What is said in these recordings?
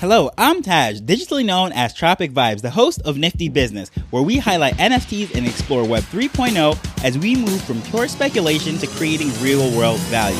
Hello, I'm Taj, digitally known as Tropic Vibes, the host of Nifty Business, where we highlight NFTs and explore Web 3.0 as we move from pure speculation to creating real world value.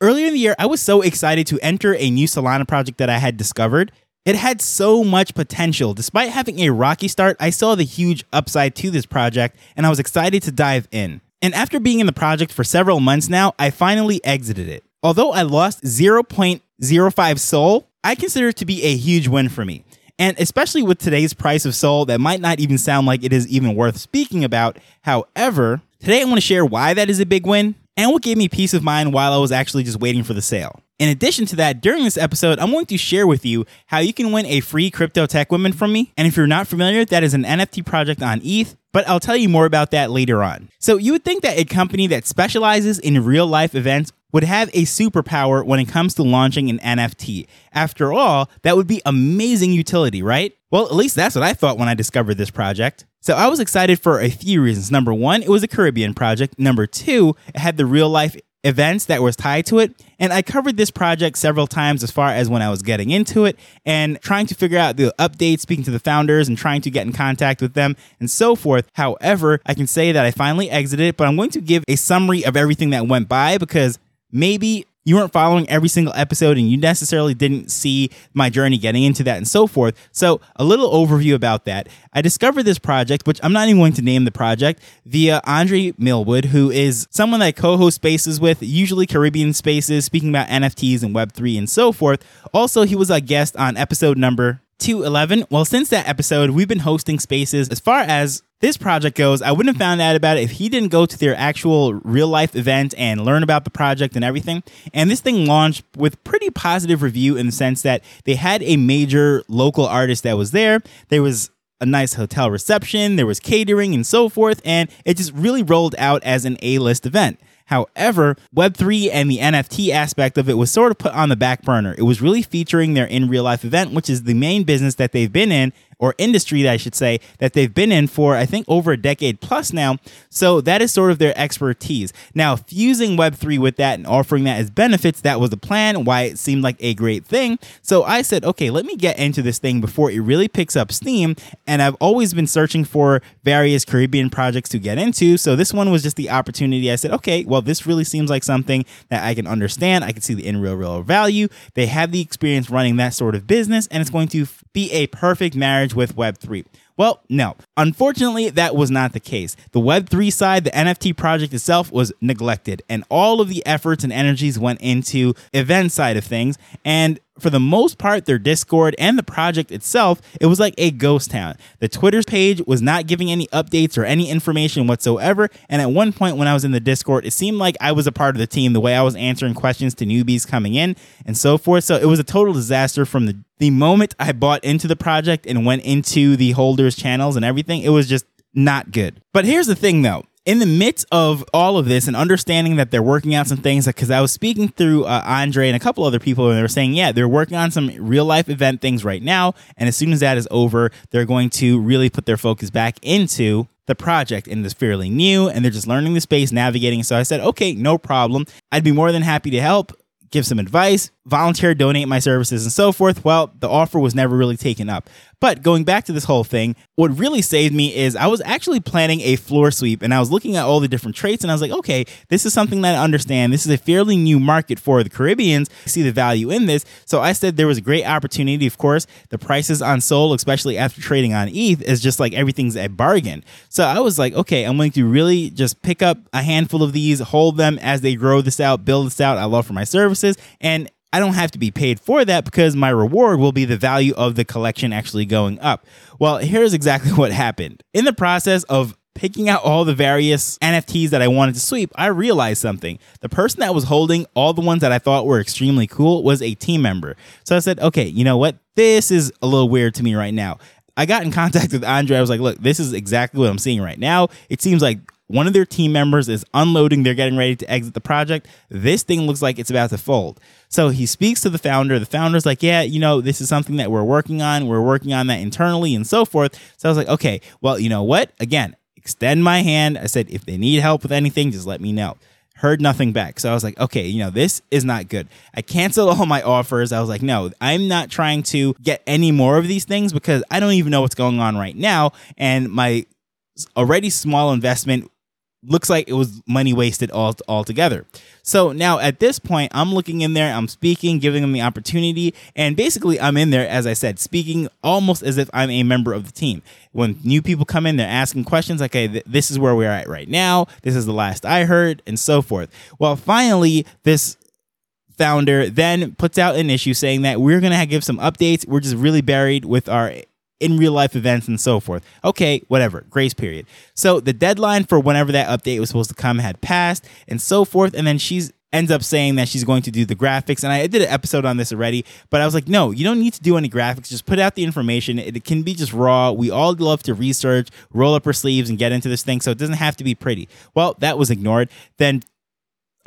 Earlier in the year, I was so excited to enter a new Solana project that I had discovered. It had so much potential. Despite having a rocky start, I saw the huge upside to this project and I was excited to dive in. And after being in the project for several months now, I finally exited it. Although I lost 0.05 SOL, I consider it to be a huge win for me. And especially with today's price of SOL, that might not even sound like it is even worth speaking about. However, today I want to share why that is a big win and what gave me peace of mind while I was actually just waiting for the sale. In addition to that, during this episode, I'm going to share with you how you can win a free crypto tech woman from me. And if you're not familiar, that is an NFT project on ETH, but I'll tell you more about that later on. So you would think that a company that specializes in real life events would have a superpower when it comes to launching an NFT. After all, that would be amazing utility, right? Well, at least that's what I thought when I discovered this project. So I was excited for a few reasons. Number one, it was a Caribbean project. Number two, it had the real life events that was tied to it. And I covered this project several times as far as when I was getting into it and trying to figure out the updates, speaking to the founders and trying to get in contact with them and so forth. However, I can say that I finally exited, but I'm going to give a summary of everything that went by because maybe you weren't following every single episode and you necessarily didn't see my journey getting into that and so forth. So, a little overview about that. I discovered this project, which I'm not even going to name the project, via Andre Millwood, who is someone that I co host spaces with, usually Caribbean spaces, speaking about NFTs and Web3 and so forth. Also, he was a guest on episode number 211. Well, since that episode, we've been hosting spaces as far as this project goes, I wouldn't have found out about it if he didn't go to their actual real life event and learn about the project and everything. And this thing launched with pretty positive review in the sense that they had a major local artist that was there. There was a nice hotel reception, there was catering and so forth, and it just really rolled out as an A-list event. However, Web3 and the NFT aspect of it was sort of put on the back burner. It was really featuring their in real life event, which is the main business that they've been in or industry that I should say that they've been in for I think over a decade plus now. So that is sort of their expertise. Now, fusing Web3 with that and offering that as benefits, that was the plan, why it seemed like a great thing. So I said, okay, let me get into this thing before it really picks up steam. And I've always been searching for various Caribbean projects to get into. So this one was just the opportunity. I said, okay, well, this really seems like something that I can understand. I can see the in real, real value. They have the experience running that sort of business, and it's going to be a perfect marriage with Web3. Well, no. Unfortunately, that was not the case. The Web3 side, the NFT project itself was neglected, and all of the efforts and energies went into event side of things. And for the most part, their Discord and the project itself, it was like a ghost town. The Twitter page was not giving any updates or any information whatsoever. And at one point, when I was in the Discord, it seemed like I was a part of the team, the way I was answering questions to newbies coming in and so forth. So it was a total disaster from the, the moment I bought into the project and went into the holders' channels and everything. It was just not good. But here's the thing though in the midst of all of this and understanding that they're working out some things, because I was speaking through uh, Andre and a couple other people, and they were saying, yeah, they're working on some real life event things right now. And as soon as that is over, they're going to really put their focus back into the project and it's fairly new and they're just learning the space, navigating. So I said, okay, no problem. I'd be more than happy to help give some advice, volunteer, donate my services, and so forth. Well, the offer was never really taken up. But going back to this whole thing, what really saved me is I was actually planning a floor sweep and I was looking at all the different traits and I was like, okay, this is something that I understand. This is a fairly new market for the Caribbeans. I see the value in this. So I said there was a great opportunity. Of course, the prices on Sol, especially after trading on ETH, is just like everything's a bargain. So I was like, okay, I'm going to really just pick up a handful of these, hold them as they grow this out, build this out. I love for my services. And I don't have to be paid for that because my reward will be the value of the collection actually going up. Well, here's exactly what happened. In the process of picking out all the various NFTs that I wanted to sweep, I realized something. The person that was holding all the ones that I thought were extremely cool was a team member. So I said, okay, you know what? This is a little weird to me right now. I got in contact with Andre. I was like, look, this is exactly what I'm seeing right now. It seems like one of their team members is unloading, they're getting ready to exit the project. This thing looks like it's about to fold. So he speaks to the founder. The founder's like, Yeah, you know, this is something that we're working on. We're working on that internally and so forth. So I was like, Okay, well, you know what? Again, extend my hand. I said, If they need help with anything, just let me know. Heard nothing back. So I was like, okay, you know, this is not good. I canceled all my offers. I was like, no, I'm not trying to get any more of these things because I don't even know what's going on right now. And my already small investment looks like it was money wasted all altogether. So now at this point, I'm looking in there, I'm speaking, giving them the opportunity, and basically I'm in there, as I said, speaking almost as if I'm a member of the team. When new people come in, they're asking questions like, okay, th- this is where we're at right now, this is the last I heard, and so forth. Well, finally, this founder then puts out an issue saying that we're going to give some updates. We're just really buried with our in real life events and so forth. Okay, whatever, grace period. So the deadline for whenever that update was supposed to come had passed and so forth. And then she's ends up saying that she's going to do the graphics. And I did an episode on this already, but I was like, no, you don't need to do any graphics. Just put out the information. It, can be just raw. We all love to research, roll up our sleeves, and get into this thing. So it doesn't have to be pretty. Well, that was ignored. Then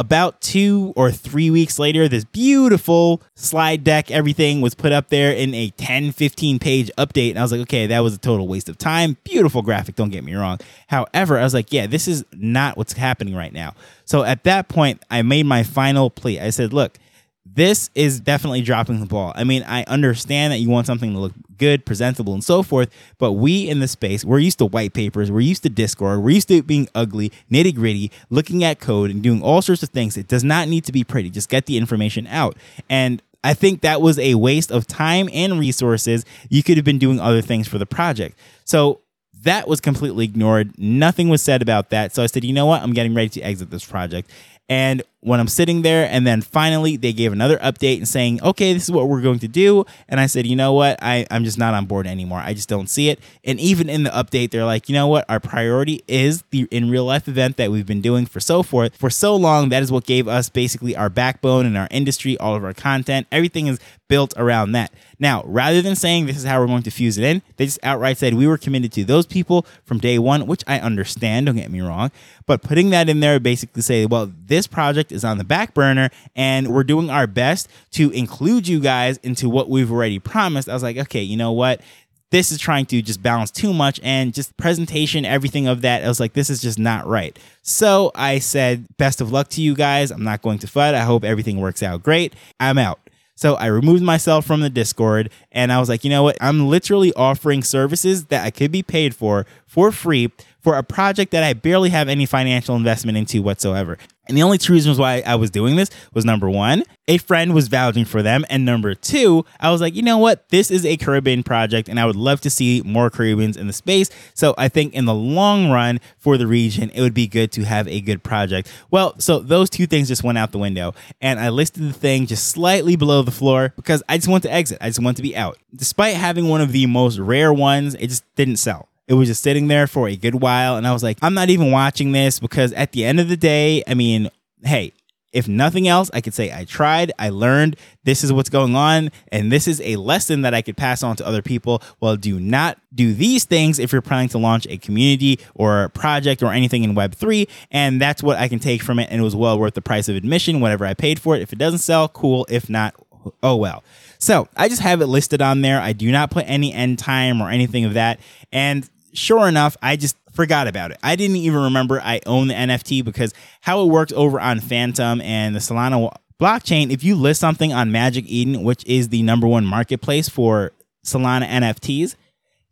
about two or three weeks later, this beautiful slide deck, everything was put up there in a 10, 15 page update. And I was like, okay, that was a total waste of time. Beautiful graphic, don't get me wrong. However, I was like, yeah, this is not what's happening right now. So at that point, I made my final plea. I said, look, this is definitely dropping the ball. I mean, I understand that you want something to look good, presentable, and so forth, but we in the space, we're used to white papers, we're used to Discord, we're used to being ugly, nitty gritty, looking at code and doing all sorts of things. It does not need to be pretty. Just get the information out. And I think that was a waste of time and resources. You could have been doing other things for the project. So that was completely ignored. Nothing was said about that. So I said, you know what? I'm getting ready to exit this project. And when I'm sitting there, and then finally they gave another update and saying, okay, this is what we're going to do. And I said, you know what? I, I'm just not on board anymore. I just don't see it. And even in the update, they're like, you know what? Our priority is the in real life event that we've been doing for so forth for so long. That is what gave us basically our backbone in our industry, all of our content. Everything is built around that. Now, rather than saying this is how we're going to fuse it in, they just outright said we were committed to those people from day one, which I understand, don't get me wrong. But putting that in there basically say, well, this project is on the back burner and we're doing our best to include you guys into what we've already promised. I was like, okay, you know what? This is trying to just balance too much and just presentation, everything of that. I was like, this is just not right. So I said, best of luck to you guys. I'm not going to fight. I hope everything works out great. I'm out. So I removed myself from the Discord and I was like, you know what? I'm literally offering services that I could be paid for for free for a project that I barely have any financial investment into whatsoever. And the only two reasons why I was doing this was number one, a friend was vouching for them. And number two, I was like, you know what? This is a Caribbean project and I would love to see more Caribbeans in the space. So I think in the long run for the region, it would be good to have a good project. Well, so those two things just went out the window. And I listed the thing just slightly below the floor because I just want to exit. I just want to be out. Despite having one of the most rare ones, it just didn't sell. It was just sitting there for a good while. And I was like, I'm not even watching this because at the end of the day, I mean, hey, if nothing else, I could say I tried, I learned, this is what's going on, and this is a lesson that I could pass on to other people. Well, do not do these things if you're planning to launch a community or a project or anything in Web3. And that's what I can take from it. And it was well worth the price of admission, whatever I paid for it. If it doesn't sell, cool. If not, oh well. So I just have it listed on there. I do not put any end time or anything of that. And sure enough, I just forgot about it. I didn't even remember I own the NFT because how it works over on Phantom and the Solana blockchain, if you list something on Magic Eden, which is the number one marketplace for Solana NFTs,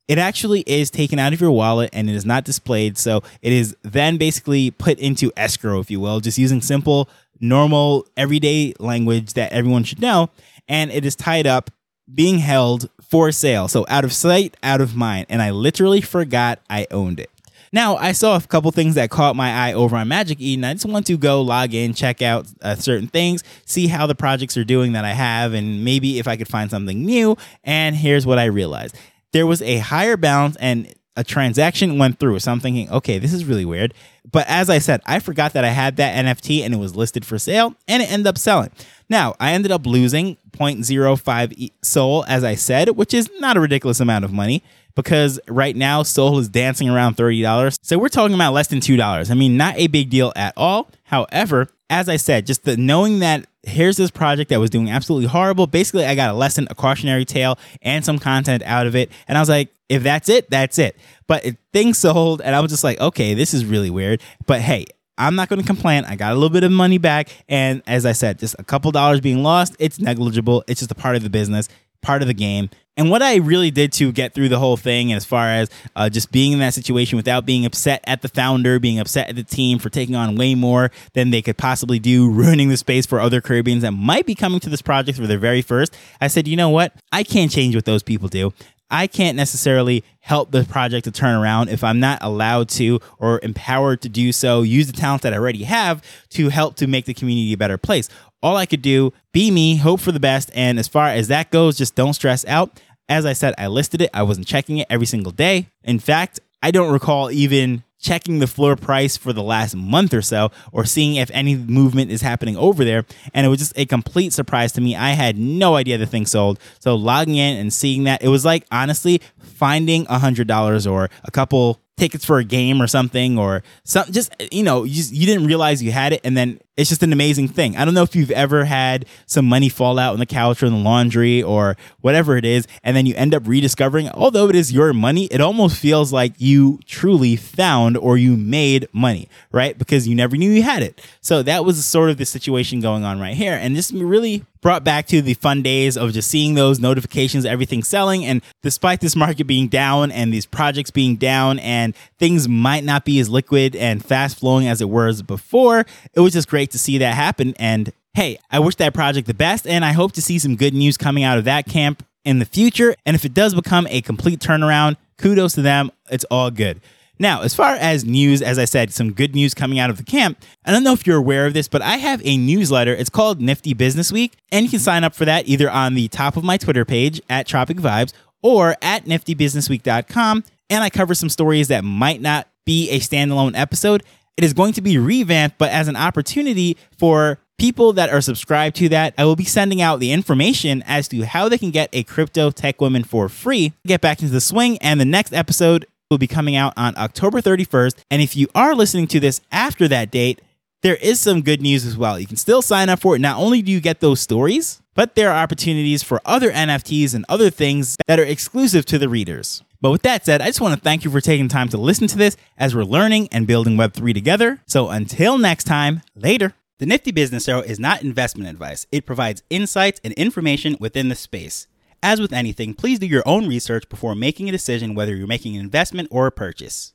it actually is taken out of your wallet and it is not displayed. So it is then basically put into escrow, if you will, just using simple, normal, everyday language that everyone should know. And it is tied up, being held for sale. So out of sight, out of mind. And I literally forgot I owned it. Now, I saw a couple things that caught my eye over on Magic Eden. I just want to go log in, check out uh, certain things, see how the projects are doing that I have, and maybe if I could find something new. And here's what I realized there was a higher balance and a transaction went through. So I'm thinking, okay, this is really weird. But as I said, I forgot that I had that NFT and it was listed for sale and it ended up selling. Now, I ended up losing 0.05 SOL, as I said, which is not a ridiculous amount of money because right now SOL is dancing around $30. So we're talking about less than $2. I mean, not a big deal at all. However, as I said, just the knowing that here's this project that was doing absolutely horrible. Basically, I got a lesson, a cautionary tale, and some content out of it. And I was like, if that's it, that's it. But it, things sold, and I was just like, okay, this is really weird. But hey, I'm not going to complain. I got a little bit of money back. And as I said, just a couple dollars being lost, it's negligible. It's just a part of the business, part of the game. And what I really did to get through the whole thing, as far as uh, just being in that situation without being upset at the founder, being upset at the team for taking on way more than they could possibly do, ruining the space for other Caribbeans that might be coming to this project for their very first, I said, you know what? I can't change what those people do. I can't necessarily help the project to turn around if I'm not allowed to or empowered to do so, use the talent that I already have to help to make the community a better place. All I could do, be me, hope for the best. And as far as that goes, just don't stress out. As I said, I listed it. I wasn't checking it every single day. In fact, I don't recall even checking the floor price for the last month or so or seeing if any movement is happening over there. And it was just a complete surprise to me. I had no idea the thing sold. So logging in and seeing that, it was like honestly finding a hundred dollars or a couple tickets for a game or something or something just you know you, just, you didn't realize you had it and then it's just an amazing thing. I don't know if you've ever had some money fall out on the couch or in the laundry or whatever it is, and then you end up rediscovering, although it is your money, it almost feels like you truly found or you made money, right? Because you never knew you had it. So that was sort of the situation going on right here. And this really brought back to the fun days of just seeing those notifications, everything selling. And despite this market being down and these projects being down and things might not be as liquid and fast flowing as it was before, it was just great to see that happen. And hey, I wish that project the best. And I hope to see some good news coming out of that camp in the future. And if it does become a complete turnaround, kudos to them. It's all good. Now, as far as news, as I said, some good news coming out of the camp. I don't know if you're aware of this, but I have a newsletter. It's called Nifty Business Week, and you can sign up for that either on the top of my Twitter page at Tropic Vibes or at niftybusinessweek.com. And I cover some stories that might not be a standalone episode. It is going to be revamped, but as an opportunity for people that are subscribed to that, I will be sending out the information as to how they can get a crypto tech woman for free. Get back into the swing, and the next episode will be coming out on October 31st. And if you are listening to this after that date, there is some good news as well. You can still sign up for it. Not only do you get those stories, but there are opportunities for other NFTs and other things that are exclusive to the readers. But with that said, I just want to thank you for taking time to listen to this as we're learning and building Web3 together. So until next time, later. The Nifty Business Arrow is not investment advice, it provides insights and information within the space. As with anything, please do your own research before making a decision whether you're making an investment or a purchase.